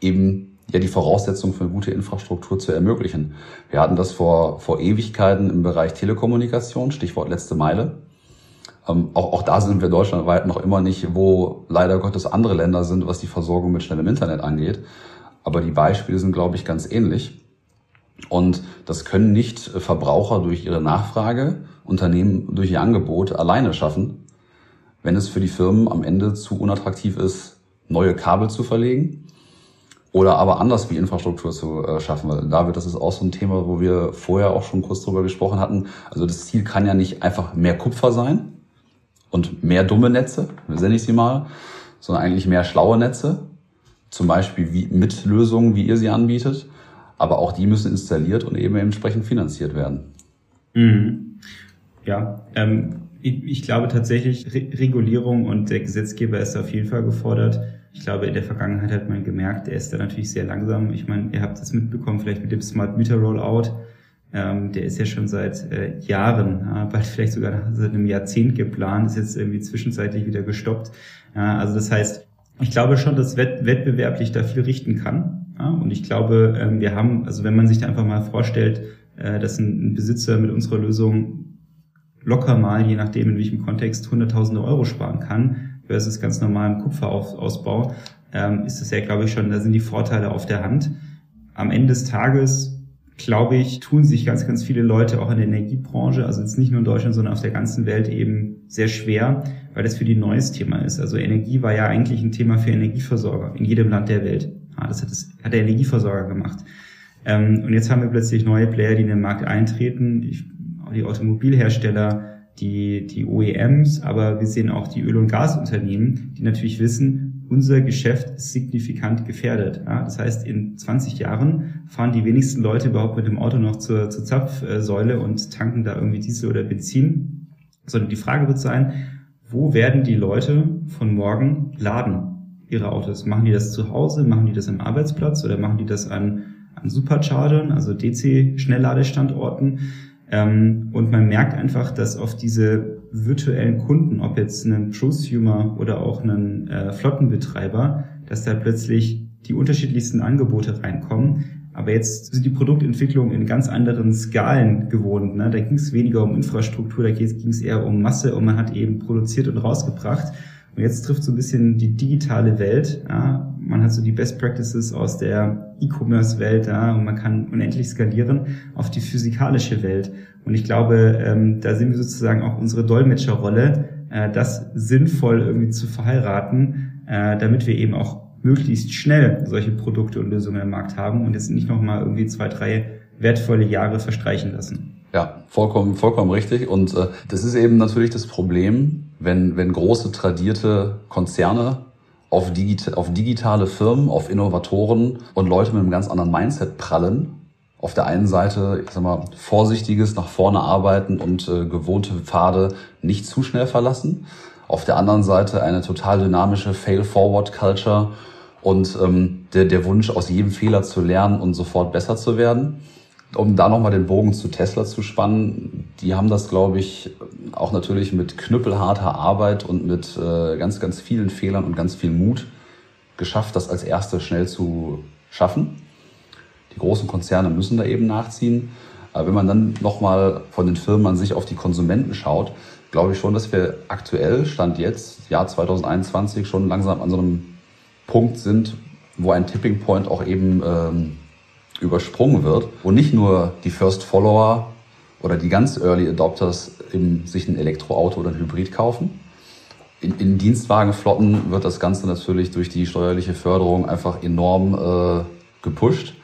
eben ja die Voraussetzungen für eine gute Infrastruktur zu ermöglichen. Wir hatten das vor, vor Ewigkeiten im Bereich Telekommunikation, Stichwort letzte Meile. Ähm, auch, auch da sind wir deutschlandweit noch immer nicht, wo leider Gottes andere Länder sind, was die Versorgung mit schnellem Internet angeht. Aber die Beispiele sind, glaube ich, ganz ähnlich. Und das können nicht Verbraucher durch ihre Nachfrage, Unternehmen durch ihr Angebot alleine schaffen, wenn es für die Firmen am Ende zu unattraktiv ist, neue Kabel zu verlegen. oder aber anders wie Infrastruktur zu äh, schaffen. Weil David, das ist auch so ein Thema, wo wir vorher auch schon kurz drüber gesprochen hatten. Also das Ziel kann ja nicht einfach mehr Kupfer sein und mehr dumme Netze, nenne ich sie mal, sondern eigentlich mehr schlaue Netze. Zum Beispiel wie, mit Lösungen, wie ihr sie anbietet. Aber auch die müssen installiert und eben entsprechend finanziert werden. Mhm. Ja, ähm, ich, ich glaube tatsächlich, Re Regulierung und der Gesetzgeber ist auf jeden Fall gefordert ich glaube, in der Vergangenheit hat man gemerkt, der ist da natürlich sehr langsam. Ich meine, ihr habt das mitbekommen, vielleicht mit dem Smart Meter Rollout. Ähm, der ist ja schon seit äh, Jahren, ja, bald vielleicht sogar seit einem Jahrzehnt geplant, ist jetzt irgendwie zwischenzeitlich wieder gestoppt. Ja, also das heißt, ich glaube schon, dass Wett wettbewerblich da viel richten kann. Ja, und ich glaube, ähm, wir haben, also wenn man sich da einfach mal vorstellt, äh, dass ein, ein Besitzer mit unserer Lösung locker mal, je nachdem in welchem Kontext, hunderttausende Euro sparen kann, versus ganz normalen Kupferausbau, ähm, ist das ja, glaube ich, schon, da sind die Vorteile auf der Hand. Am Ende des Tages, glaube ich, tun sich ganz, ganz viele Leute auch in der Energiebranche, also jetzt nicht nur in Deutschland, sondern auf der ganzen Welt eben sehr schwer, weil das für die ein neues Thema ist. Also Energie war ja eigentlich ein Thema für Energieversorger in jedem Land der Welt. Ja, das hat, das hat der Energieversorger gemacht. Ähm, und jetzt haben wir plötzlich neue Player, die in den Markt eintreten. Ich, die Automobilhersteller, die, die OEMs, aber wir sehen auch die Öl- und Gasunternehmen, die natürlich wissen, unser Geschäft ist signifikant gefährdet. Ja, das heißt, in 20 Jahren fahren die wenigsten Leute überhaupt mit dem Auto noch zur, zur Zapfsäule und tanken da irgendwie Diesel oder Benzin, sondern die Frage wird sein, wo werden die Leute von morgen laden ihre Autos? Machen die das zu Hause, machen die das am Arbeitsplatz oder machen die das an, an Superchargern, also DC-Schnellladestandorten? Ähm, und man merkt einfach, dass auf diese virtuellen Kunden, ob jetzt einen Prosumer oder auch einen äh, Flottenbetreiber, dass da plötzlich die unterschiedlichsten Angebote reinkommen. Aber jetzt sind die Produktentwicklungen in ganz anderen Skalen gewohnt. Ne? Da ging es weniger um Infrastruktur, da ging es eher um Masse und man hat eben produziert und rausgebracht. Und jetzt trifft so ein bisschen die digitale Welt. Ja? Man hat so die Best Practices aus der E-Commerce-Welt ja? und man kann unendlich skalieren auf die physikalische Welt. Und ich glaube, ähm, da sehen wir sozusagen auch unsere Dolmetscherrolle, äh, das sinnvoll irgendwie zu verheiraten, äh, damit wir eben auch möglichst schnell solche Produkte und Lösungen im Markt haben und jetzt nicht nochmal irgendwie zwei, drei wertvolle Jahre verstreichen lassen. Ja, vollkommen, vollkommen richtig. Und äh, das ist eben natürlich das Problem, wenn, wenn große tradierte Konzerne auf, digita auf digitale Firmen, auf Innovatoren und Leute mit einem ganz anderen Mindset prallen. Auf der einen Seite, ich sag mal, vorsichtiges nach vorne arbeiten und äh, gewohnte Pfade nicht zu schnell verlassen. Auf der anderen Seite eine total dynamische Fail-Forward-Culture und ähm, der, der Wunsch, aus jedem Fehler zu lernen und sofort besser zu werden um da nochmal den Bogen zu Tesla zu spannen, die haben das, glaube ich, auch natürlich mit knüppelharter Arbeit und mit äh, ganz, ganz vielen Fehlern und ganz viel Mut geschafft, das als erste schnell zu schaffen. Die großen Konzerne müssen da eben nachziehen. Aber wenn man dann nochmal von den Firmen an sich auf die Konsumenten schaut, glaube ich schon, dass wir aktuell, Stand jetzt, Jahr 2021, schon langsam an so einem Punkt sind, wo ein Tipping Point auch eben ähm, übersprungen wird und nicht nur die First Follower oder die ganz Early Adopters im, sich ein Elektroauto oder ein Hybrid kaufen. In, in Dienstwagenflotten wird das Ganze natürlich durch die steuerliche Förderung einfach enorm äh, gepusht.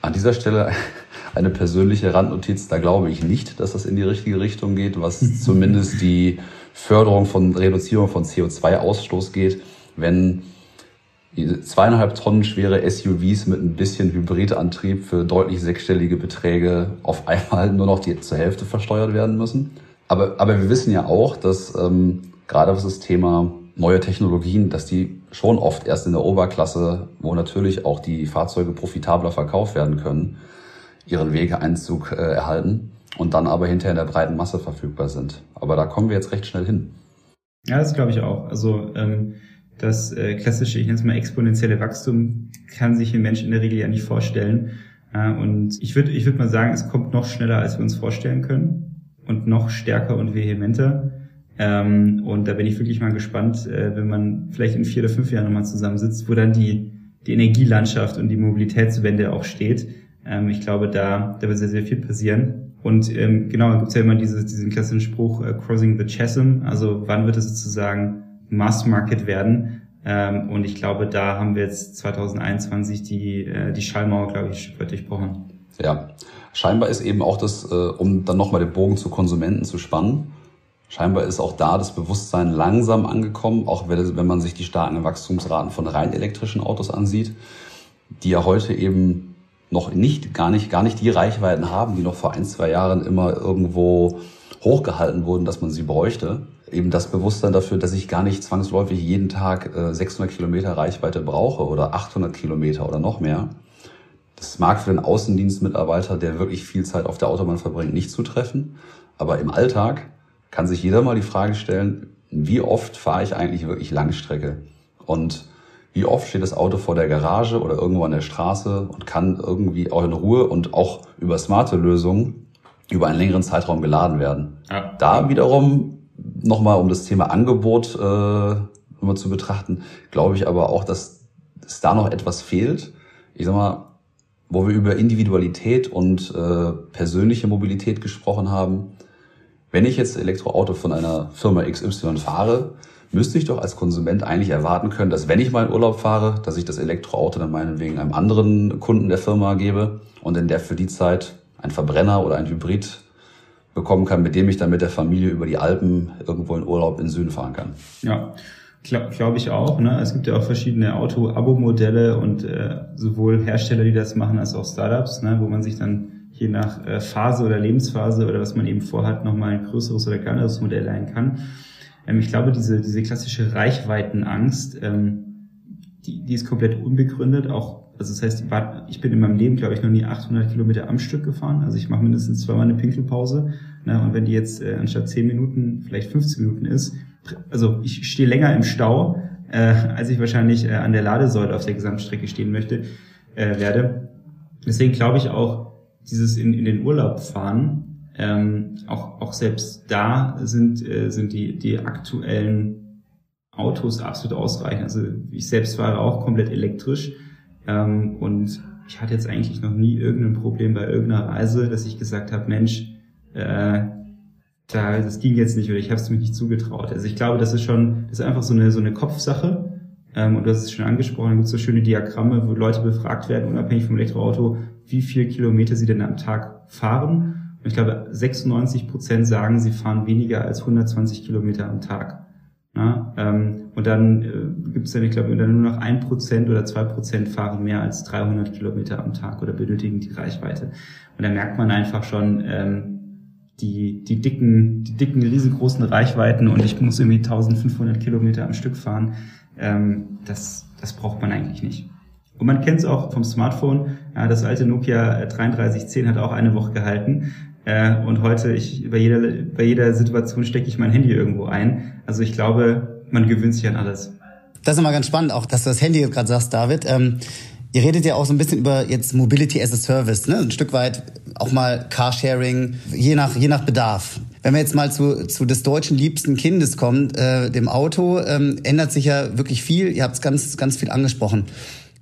An dieser Stelle eine persönliche Randnotiz, da glaube ich nicht, dass das in die richtige Richtung geht, was zumindest die Förderung von Reduzierung von CO2-Ausstoß geht, wenn zweieinhalb Tonnen schwere SUVs mit ein bisschen Hybridantrieb für deutlich sechsstellige Beträge auf einmal nur noch die, zur Hälfte versteuert werden müssen. Aber, aber wir wissen ja auch, dass ähm, gerade was das Thema neue Technologien, dass die schon oft erst in der Oberklasse, wo natürlich auch die Fahrzeuge profitabler verkauft werden können, ihren Wegeeinzug äh, erhalten und dann aber hinterher in der breiten Masse verfügbar sind. Aber da kommen wir jetzt recht schnell hin. Ja, das glaube ich auch. Also ähm, das äh, klassische, ich nenne es mal exponentielle Wachstum, kann sich ein Mensch in der Regel ja nicht vorstellen. Äh, und ich würde ich würde mal sagen, es kommt noch schneller, als wir uns vorstellen können und noch stärker und vehementer. Ähm, und da bin ich wirklich mal gespannt, äh, wenn man vielleicht in vier oder fünf Jahren nochmal zusammensitzt, wo dann die, die Energielandschaft und die Mobilitätswende auch steht. Ähm, ich glaube, da, da wird sehr, sehr viel passieren. Und ähm, genau, gibt es ja immer dieses, diesen klassischen Spruch, uh, Crossing the Chasm, also wann wird es sozusagen Mass Market werden. Ähm, und ich glaube, da haben wir jetzt 2021 die, äh, die Schallmauer, glaube ich, ein durchbrochen. Ja, scheinbar ist eben auch das, äh, um dann nochmal den Bogen zu Konsumenten zu spannen, scheinbar ist auch da das Bewusstsein langsam angekommen, auch wenn man sich die starken Wachstumsraten von rein elektrischen Autos ansieht, die ja heute eben noch nicht, gar nicht, gar nicht die Reichweiten haben, die noch vor ein, zwei Jahren immer irgendwo hochgehalten wurden, dass man sie bräuchte. Eben das Bewusstsein dafür, dass ich gar nicht zwangsläufig jeden Tag 600 äh, Kilometer Reichweite brauche oder 800 Kilometer oder noch mehr. Das mag für den Außendienstmitarbeiter, der wirklich viel Zeit auf der Autobahn verbringt, nicht zutreffen. Aber im Alltag kann sich jeder mal die Frage stellen, wie oft fahre ich eigentlich wirklich Langstrecke? Und wie oft steht das Auto vor der Garage oder irgendwo an der Straße und kann irgendwie auch in Ruhe und auch über smarte Lösungen über einen längeren Zeitraum geladen werden. Ja. Da wiederum nochmal, um das Thema Angebot äh, nochmal zu betrachten, glaube ich aber auch, dass es da noch etwas fehlt. Ich sag mal, wo wir über Individualität und äh, persönliche Mobilität gesprochen haben. Wenn ich jetzt Elektroauto von einer Firma XY fahre, müsste ich doch als Konsument eigentlich erwarten können, dass wenn ich mal in Urlaub fahre, dass ich das Elektroauto dann meinetwegen einem anderen Kunden der Firma gebe und in der für die Zeit ein Verbrenner oder ein Hybrid bekommen kann, mit dem ich dann mit der Familie über die Alpen irgendwo in Urlaub in Süden fahren kann. Ja, glaube glaub ich auch. Ne? Es gibt ja auch verschiedene Auto-Abo-Modelle und äh, sowohl Hersteller, die das machen, als auch Startups, ne? wo man sich dann je nach äh, Phase oder Lebensphase oder was man eben vorhat, nochmal ein größeres oder kleineres Modell leihen kann. Ähm, ich glaube, diese, diese klassische Reichweitenangst, ähm, die, die ist komplett unbegründet. Auch, also das heißt, ich bin in meinem Leben, glaube ich, noch nie 800 Kilometer am Stück gefahren. Also ich mache mindestens zweimal eine Pinkelpause. Ne? Und wenn die jetzt äh, anstatt 10 Minuten vielleicht 15 Minuten ist, also ich stehe länger im Stau, äh, als ich wahrscheinlich äh, an der Ladesäule auf der Gesamtstrecke stehen möchte, äh, werde. Deswegen glaube ich auch, dieses in, in den Urlaub fahren ähm, auch, auch selbst da sind, äh, sind die, die aktuellen Autos absolut ausreichend. Also ich selbst fahre auch komplett elektrisch ähm, und ich hatte jetzt eigentlich noch nie irgendein Problem bei irgendeiner Reise, dass ich gesagt habe, Mensch, äh, da, das ging jetzt nicht oder ich habe es mir nicht zugetraut. Also ich glaube, das ist schon, das ist einfach so eine so eine Kopfsache. Ähm, und hast es schon angesprochen, da gibt so schöne Diagramme, wo Leute befragt werden, unabhängig vom Elektroauto, wie viel Kilometer sie denn am Tag fahren ich glaube, 96 Prozent sagen, sie fahren weniger als 120 Kilometer am Tag. Ja, ähm, und dann äh, gibt es dann, ich glaube, nur noch ein Prozent oder zwei Prozent fahren mehr als 300 Kilometer am Tag oder benötigen die Reichweite. Und da merkt man einfach schon ähm, die, die dicken, die dicken, riesengroßen Reichweiten und ich muss irgendwie 1500 Kilometer am Stück fahren. Ähm, das, das braucht man eigentlich nicht. Und man kennt es auch vom Smartphone. Ja, das alte Nokia 3310 hat auch eine Woche gehalten. Äh, und heute, ich, bei jeder, bei jeder Situation stecke ich mein Handy irgendwo ein. Also ich glaube, man gewöhnt sich an alles. Das ist immer ganz spannend, auch dass du das Handy gerade sagst, David. Ähm, ihr redet ja auch so ein bisschen über jetzt Mobility as a Service, ne? Ein Stück weit auch mal Carsharing, je nach, je nach Bedarf. Wenn wir jetzt mal zu, zu des deutschen liebsten Kindes kommen, äh, dem Auto, ähm, ändert sich ja wirklich viel. Ihr habt es ganz, ganz viel angesprochen.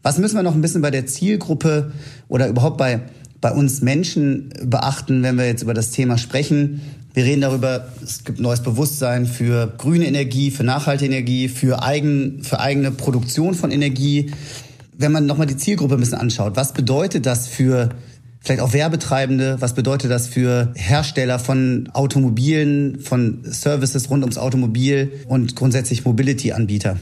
Was müssen wir noch ein bisschen bei der Zielgruppe oder überhaupt bei bei uns Menschen beachten, wenn wir jetzt über das Thema sprechen. Wir reden darüber, es gibt neues Bewusstsein für grüne Energie, für nachhaltige Energie, für, eigen, für eigene Produktion von Energie. Wenn man nochmal die Zielgruppe ein bisschen anschaut, was bedeutet das für vielleicht auch Werbetreibende, was bedeutet das für Hersteller von Automobilen, von Services rund ums Automobil und grundsätzlich Mobility-Anbieter?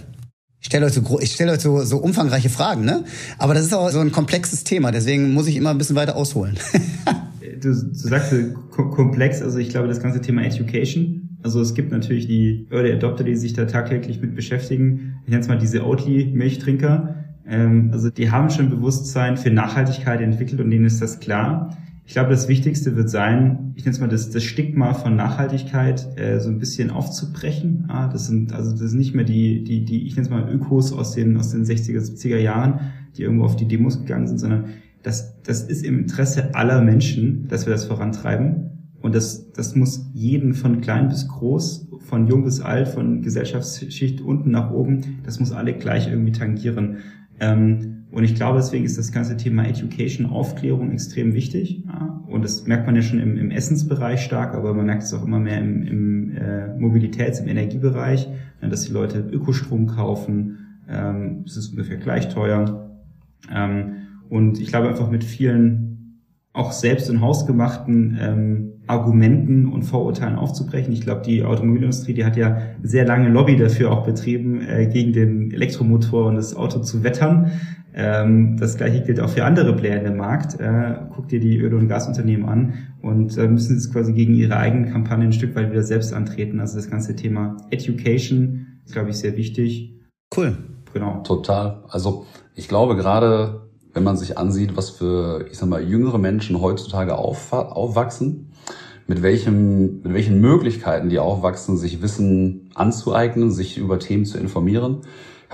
Ich stelle euch, so, ich stelle euch so, so umfangreiche Fragen, ne? Aber das ist auch so ein komplexes Thema, deswegen muss ich immer ein bisschen weiter ausholen. du, du sagst komplex, also ich glaube, das ganze Thema Education. Also es gibt natürlich die Early Adopter, die sich da tagtäglich mit beschäftigen. Ich nenne es mal diese Oatly-Milchtrinker. Ähm, also die haben schon Bewusstsein für Nachhaltigkeit entwickelt und denen ist das klar. Ich glaube, das Wichtigste wird sein, ich nenne es mal das, das Stigma von Nachhaltigkeit äh, so ein bisschen aufzubrechen. Ah, das sind also das sind nicht mehr die die die ich nenne es mal Ökos aus den aus den 60er 70er Jahren, die irgendwo auf die Demos gegangen sind, sondern das das ist im Interesse aller Menschen, dass wir das vorantreiben und das das muss jeden von klein bis groß, von jung bis alt, von Gesellschaftsschicht unten nach oben, das muss alle gleich irgendwie tangieren. Ähm, und ich glaube, deswegen ist das ganze Thema Education, Aufklärung extrem wichtig. Ja? Und das merkt man ja schon im, im, Essensbereich stark, aber man merkt es auch immer mehr im, im äh, Mobilitäts-, im Energiebereich, ja, dass die Leute Ökostrom kaufen, ähm, es ist ungefähr gleich teuer. Ähm, und ich glaube einfach mit vielen auch selbst in Haus gemachten ähm, Argumenten und Vorurteilen aufzubrechen. Ich glaube, die Automobilindustrie, die hat ja sehr lange Lobby dafür auch betrieben, äh, gegen den Elektromotor und das Auto zu wettern. Ähm, das gleiche gilt auch für andere Player in dem Markt. Äh, guck dir die Öl- und Gasunternehmen an und äh, müssen jetzt quasi gegen ihre eigenen Kampagnen ein Stück weit wieder selbst antreten. Also das ganze Thema Education ist, glaube ich, sehr wichtig. Cool. Genau. Total. Also ich glaube gerade, wenn man sich ansieht, was für, ich sag mal, jüngere Menschen heutzutage auf, aufwachsen, mit welchem, mit welchen Möglichkeiten die aufwachsen, sich Wissen anzueignen, sich über Themen zu informieren,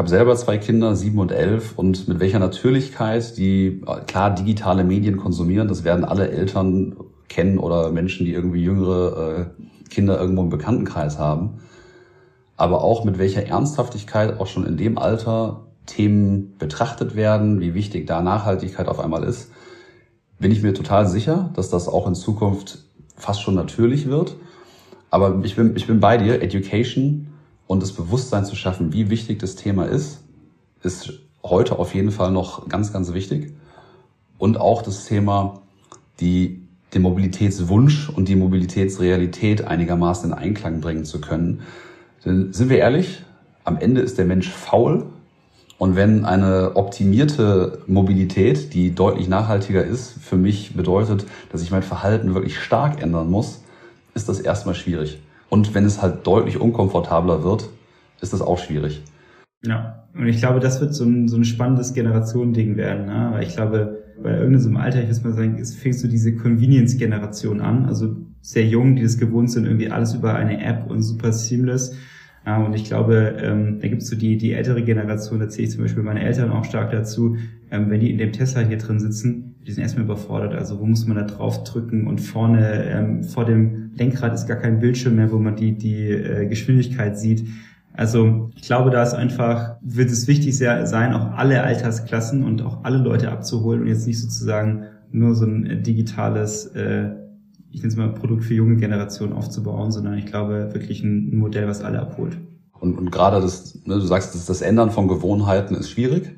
habe selber zwei Kinder, sieben und elf, und mit welcher Natürlichkeit die klar digitale Medien konsumieren, das werden alle Eltern kennen oder Menschen, die irgendwie jüngere äh, Kinder irgendwo im Bekanntenkreis haben. Aber auch mit welcher Ernsthaftigkeit auch schon in dem Alter Themen betrachtet werden, wie wichtig da Nachhaltigkeit auf einmal ist, bin ich mir total sicher, dass das auch in Zukunft fast schon natürlich wird. Aber ich bin, ich bin bei dir, Education und das Bewusstsein zu schaffen, wie wichtig das Thema ist, ist heute auf jeden Fall noch ganz, ganz wichtig. Und auch das Thema, die, den Mobilitätswunsch und die Mobilitätsrealität einigermaßen in Einklang bringen zu können. Denn sind wir ehrlich, am Ende ist der Mensch faul. Und wenn eine optimierte Mobilität, die deutlich nachhaltiger ist, für mich bedeutet, dass ich mein Verhalten wirklich stark ändern muss, ist das erstmal schwierig. Und wenn es halt deutlich unkomfortabler wird, ist das auch schwierig. Ja, und ich glaube, das wird so ein, so ein spannendes Generationending werden. Ne? Weil ich glaube, bei irgendeinem Alter, ich muss mal sagen, es fängt so diese Convenience-Generation an. Also sehr jung, die das gewohnt sind, irgendwie alles über eine App und super seamless. Ja, und ich glaube, ähm, da gibt es so die, die ältere Generation, da zähle ich zum Beispiel meine Eltern auch stark dazu, ähm, wenn die in dem Tesla hier drin sitzen, die sind erstmal überfordert. Also wo muss man da drauf drücken und vorne ähm, vor dem Lenkrad ist gar kein Bildschirm mehr, wo man die, die äh, Geschwindigkeit sieht. Also ich glaube, da ist einfach, wird es wichtig sein, auch alle Altersklassen und auch alle Leute abzuholen und jetzt nicht sozusagen nur so ein äh, digitales, äh, ich nenne es mal Produkt für junge Generationen aufzubauen, sondern ich glaube wirklich ein, Modell, was alle abholt. Und, und gerade das, ne, du sagst, das, das Ändern von Gewohnheiten ist schwierig.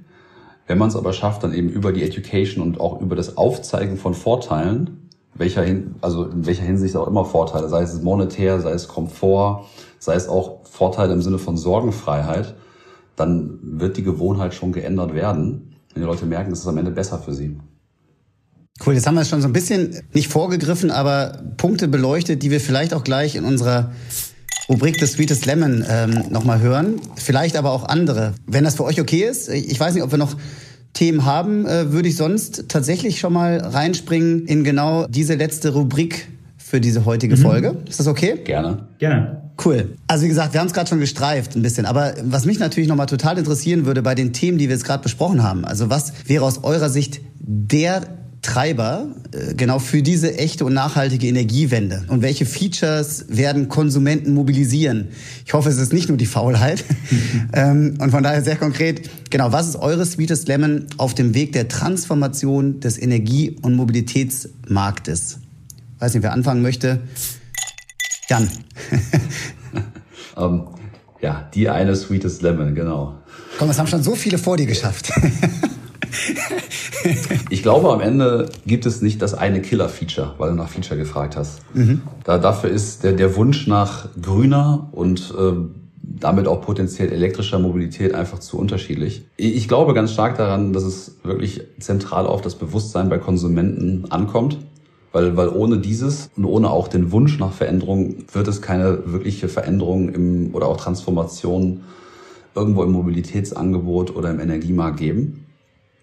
Wenn man es aber schafft, dann eben über die Education und auch über das Aufzeigen von Vorteilen, welcher hin, also in welcher Hinsicht auch immer Vorteile, sei es monetär, sei es Komfort, sei es auch Vorteile im Sinne von Sorgenfreiheit, dann wird die Gewohnheit schon geändert werden, wenn die Leute merken, ist am Ende besser für sie. Cool, jetzt haben wir es schon so ein bisschen nicht vorgegriffen, aber Punkte beleuchtet, die wir vielleicht auch gleich in unserer Rubrik des Sweetest Lemon ähm, nochmal hören. Vielleicht aber auch andere. Wenn das für euch okay ist, ich weiß nicht, ob wir noch Themen haben, äh, würde ich sonst tatsächlich schon mal reinspringen in genau diese letzte Rubrik für diese heutige mhm. Folge. Ist das okay? Gerne. Gerne. Cool. Also wie gesagt, wir haben es gerade schon gestreift ein bisschen, aber was mich natürlich nochmal total interessieren würde bei den Themen, die wir jetzt gerade besprochen haben. Also was wäre aus eurer Sicht der Treiber äh, genau für diese echte und nachhaltige Energiewende? Und welche Features werden Konsumenten mobilisieren? Ich hoffe, es ist nicht nur die Faulheit. ähm, und von daher sehr konkret, genau, was ist eure Sweetest Lemon auf dem Weg der Transformation des Energie- und Mobilitätsmarktes? Weiß nicht, wer anfangen möchte. Jan. um, ähm, ja, die eine Sweetest Lemon, genau. Komm, es haben schon so viele vor dir geschafft. ich glaube, am Ende gibt es nicht das eine Killer-Feature, weil du nach Feature gefragt hast. Mhm. Da, dafür ist der, der Wunsch nach grüner und äh, damit auch potenziell elektrischer Mobilität einfach zu unterschiedlich. Ich glaube ganz stark daran, dass es wirklich zentral auf das Bewusstsein bei Konsumenten ankommt. Weil, weil ohne dieses und ohne auch den Wunsch nach Veränderung wird es keine wirkliche Veränderung im, oder auch Transformation irgendwo im Mobilitätsangebot oder im Energiemarkt geben.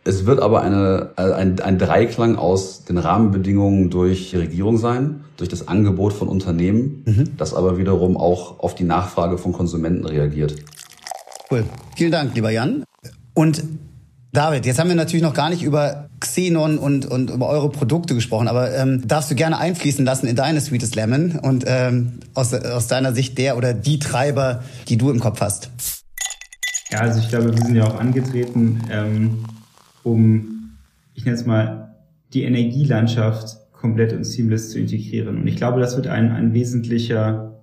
Es wird aber eine, äh, ein, ein Dreiklang aus den Rahmenbedingungen durch die Regierung sein, durch das Angebot von Unternehmen, mhm. das aber wiederum auch auf die Nachfrage von Konsumenten reagiert. Cool. Vielen Dank, lieber Jan. Und David, jetzt haben wir natürlich noch gar nicht über Xenon und, und über eure Produkte gesprochen, aber ähm, darfst du gerne einfließen lassen in deine Sweetest Lemon und ähm, aus, aus deiner Sicht der oder die Treiber, die du im Kopf hast? Ja, also ich glaube, wir sind ja auch angetreten, ähm, um, ich nenne es mal, die Energielandschaft komplett und seamless zu integrieren. Und ich glaube, das wird ein, ein wesentlicher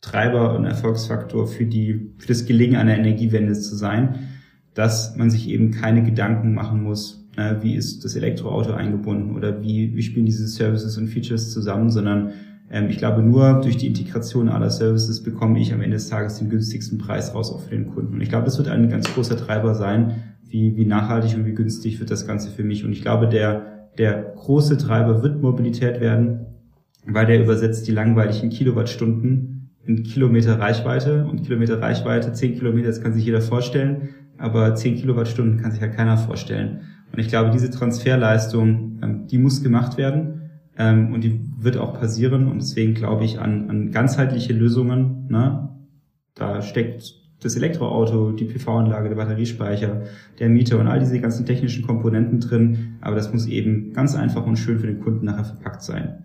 Treiber und Erfolgsfaktor für die, für das Gelingen einer Energiewende zu sein dass man sich eben keine Gedanken machen muss, äh, wie ist das Elektroauto eingebunden oder wie, wie spielen diese Services und Features zusammen, sondern ähm, ich glaube, nur durch die Integration aller Services bekomme ich am Ende des Tages den günstigsten Preis raus auch für den Kunden. Und ich glaube, das wird ein ganz großer Treiber sein, wie, wie nachhaltig und wie günstig wird das Ganze für mich. Und ich glaube, der, der große Treiber wird Mobilität werden, weil der übersetzt die langweiligen Kilowattstunden in Kilometer Reichweite und Kilometer Reichweite, 10 Kilometer, das kann sich jeder vorstellen, aber 10 Kilowattstunden kann sich ja keiner vorstellen. Und ich glaube, diese Transferleistung, ähm, die muss gemacht werden ähm, und die wird auch passieren. Und deswegen glaube ich an, an ganzheitliche Lösungen. Ne? Da steckt das Elektroauto, die PV-Anlage, der Batteriespeicher, der Mieter und all diese ganzen technischen Komponenten drin. Aber das muss eben ganz einfach und schön für den Kunden nachher verpackt sein.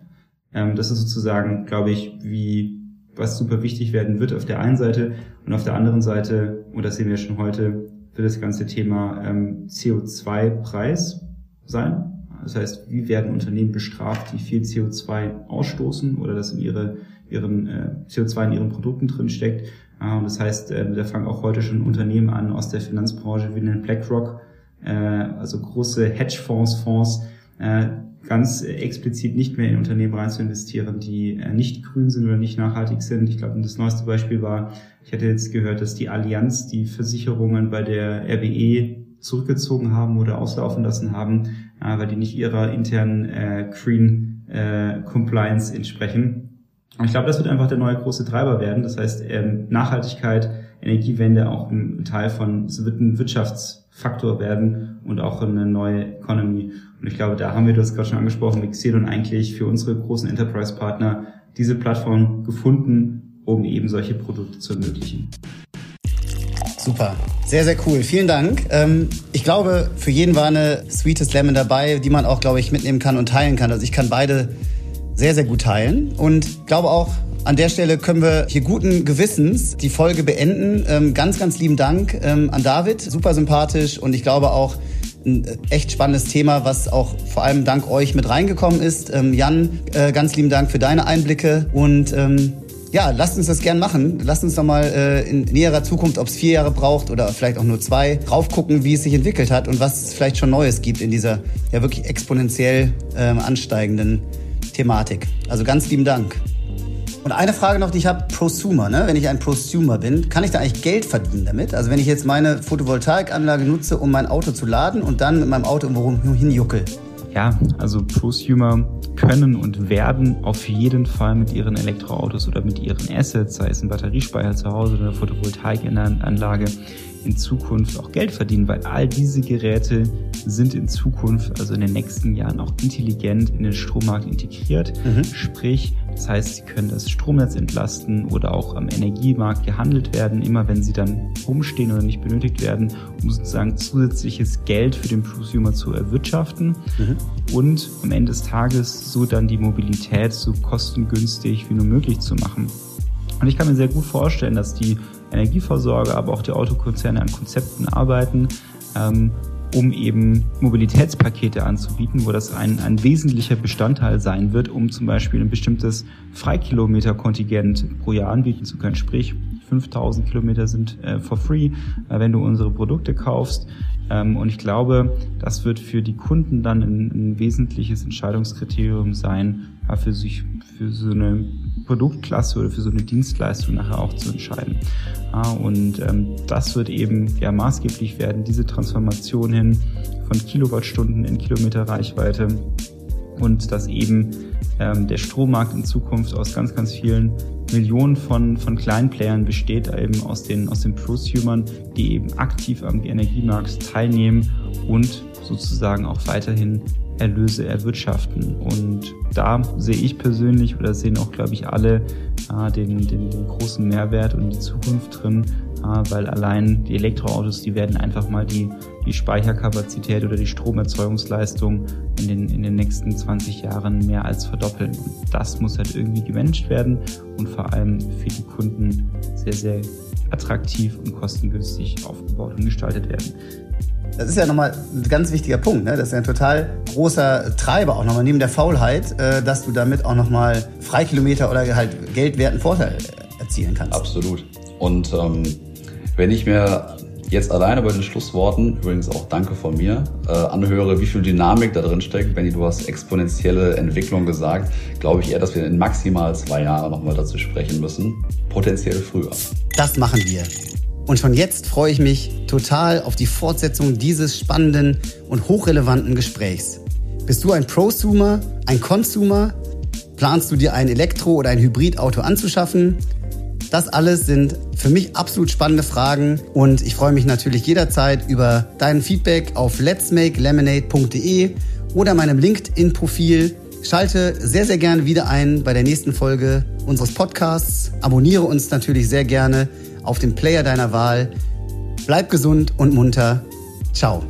Ähm, das ist sozusagen, glaube ich, wie was super wichtig werden wird auf der einen Seite und auf der anderen Seite, und das sehen wir schon heute, wird das ganze Thema ähm, CO2-Preis sein. Das heißt, wie werden Unternehmen bestraft, die viel CO2 ausstoßen oder das in ihre, ihren äh, CO2 in ihren Produkten drin steckt. Und das heißt, äh, da fangen auch heute schon Unternehmen an aus der Finanzbranche wie den BlackRock, äh, also große Hedgefonds, Fonds, äh, ganz explizit nicht mehr in Unternehmen rein zu investieren, die äh, nicht grün sind oder nicht nachhaltig sind. Ich glaube, das neueste Beispiel war, ich hatte jetzt gehört, dass die Allianz die Versicherungen bei der RWE zurückgezogen haben oder auslaufen lassen haben, äh, weil die nicht ihrer internen äh, Green äh, Compliance entsprechen. Ich glaube, das wird einfach der neue große Treiber werden. Das heißt, ähm, Nachhaltigkeit, Energiewende auch ein Teil von, es wird ein Wirtschaftsfaktor werden und auch eine neue Economy. Und ich glaube, da haben wir, das gerade schon angesprochen, mit Xenon eigentlich für unsere großen Enterprise-Partner diese Plattform gefunden, um eben solche Produkte zu ermöglichen. Super. Sehr, sehr cool. Vielen Dank. Ähm, ich glaube, für jeden war eine Sweetest Lemon dabei, die man auch, glaube ich, mitnehmen kann und teilen kann. Also ich kann beide sehr, sehr gut teilen und glaube auch, an der Stelle können wir hier guten Gewissens die Folge beenden. Ähm, ganz, ganz lieben Dank ähm, an David. Super sympathisch und ich glaube auch ein echt spannendes Thema, was auch vor allem dank euch mit reingekommen ist. Jan, äh, ganz lieben Dank für deine Einblicke und ja, lasst uns das gern machen. Lasst uns doch mal äh, in näherer Zukunft, ob es vier Jahre braucht oder vielleicht auch nur zwei, raufgucken, wie es sich entwickelt hat und was es vielleicht schon Neues gibt in dieser ja wirklich exponentiell ähm, ansteigenden Thematik. Also ganz lieben Dank. Und eine Frage noch, die ich habe, Prosumer. Ne? Wenn ich ein Prosumer bin, kann ich da eigentlich Geld verdienen damit? Also wenn ich jetzt meine Photovoltaikanlage nutze, um mein Auto zu laden und dann mit meinem Auto irgendwo hinjuckel, ja, also Prosumer können und werden auf jeden Fall mit ihren Elektroautos oder mit ihren Assets, sei es ein Batteriespeicher zu Hause oder eine Photovoltaikanlage, in Zukunft auch Geld verdienen, weil all diese Geräte sind in Zukunft, also in den nächsten Jahren auch intelligent in den Strommarkt integriert. Mhm. Sprich, das heißt, sie können das Stromnetz entlasten oder auch am Energiemarkt gehandelt werden, immer wenn sie dann rumstehen oder nicht benötigt werden, um sozusagen zusätzliches Geld für den Prosumer zu erwirtschaften mhm. und am Ende des Tages so dann die Mobilität so kostengünstig wie nur möglich zu machen. Und ich kann mir sehr gut vorstellen, dass die Energieversorger, aber auch die Autokonzerne an Konzepten arbeiten, ähm, um eben Mobilitätspakete anzubieten, wo das ein, ein wesentlicher Bestandteil sein wird, um zum Beispiel ein bestimmtes Freikilometerkontingent pro Jahr anbieten zu können. Sprich, 5000 Kilometer sind äh, for free, äh, wenn du unsere Produkte kaufst. Ähm, und ich glaube, das wird für die Kunden dann ein, ein wesentliches Entscheidungskriterium sein, ja, für sich für so eine Produktklasse oder für so eine Dienstleistung nachher auch zu entscheiden. Und ähm, das wird eben ja maßgeblich werden, diese Transformation hin von Kilowattstunden in Kilometer Reichweite und dass eben ähm, der Strommarkt in Zukunft aus ganz, ganz vielen Millionen von, von kleinen Playern besteht, eben aus den, aus den Prosumern, die eben aktiv am Energiemarkt teilnehmen und sozusagen auch weiterhin Erlöse erwirtschaften. Und da sehe ich persönlich oder sehen auch, glaube ich, alle äh, den, den, den großen Mehrwert und die Zukunft drin, äh, weil allein die Elektroautos, die werden einfach mal die, die Speicherkapazität oder die Stromerzeugungsleistung in den, in den nächsten 20 Jahren mehr als verdoppeln. Und das muss halt irgendwie gemanagt werden und vor allem für die Kunden sehr, sehr attraktiv und kostengünstig aufgebaut und gestaltet werden. Das ist ja nochmal ein ganz wichtiger Punkt. Ne? Das ist ja ein total großer Treiber auch nochmal neben der Faulheit, äh, dass du damit auch nochmal Freikilometer oder halt geldwerten Vorteil erzielen kannst. Absolut. Und ähm, wenn ich mir jetzt alleine bei den Schlussworten, übrigens auch danke von mir, äh, anhöre, wie viel Dynamik da drin steckt. Benny, du hast exponentielle Entwicklung gesagt, glaube ich eher, dass wir in maximal zwei Jahren nochmal dazu sprechen müssen. Potenziell früher. Das machen wir. Und schon jetzt freue ich mich total auf die Fortsetzung dieses spannenden und hochrelevanten Gesprächs. Bist du ein Prosumer, ein Consumer? Planst du dir ein Elektro- oder ein Hybridauto anzuschaffen? Das alles sind für mich absolut spannende Fragen und ich freue mich natürlich jederzeit über dein Feedback auf letsmakelemonade.de oder meinem LinkedIn-Profil. Schalte sehr, sehr gerne wieder ein bei der nächsten Folge unseres Podcasts. Abonniere uns natürlich sehr gerne auf dem Player deiner Wahl. Bleib gesund und munter. Ciao.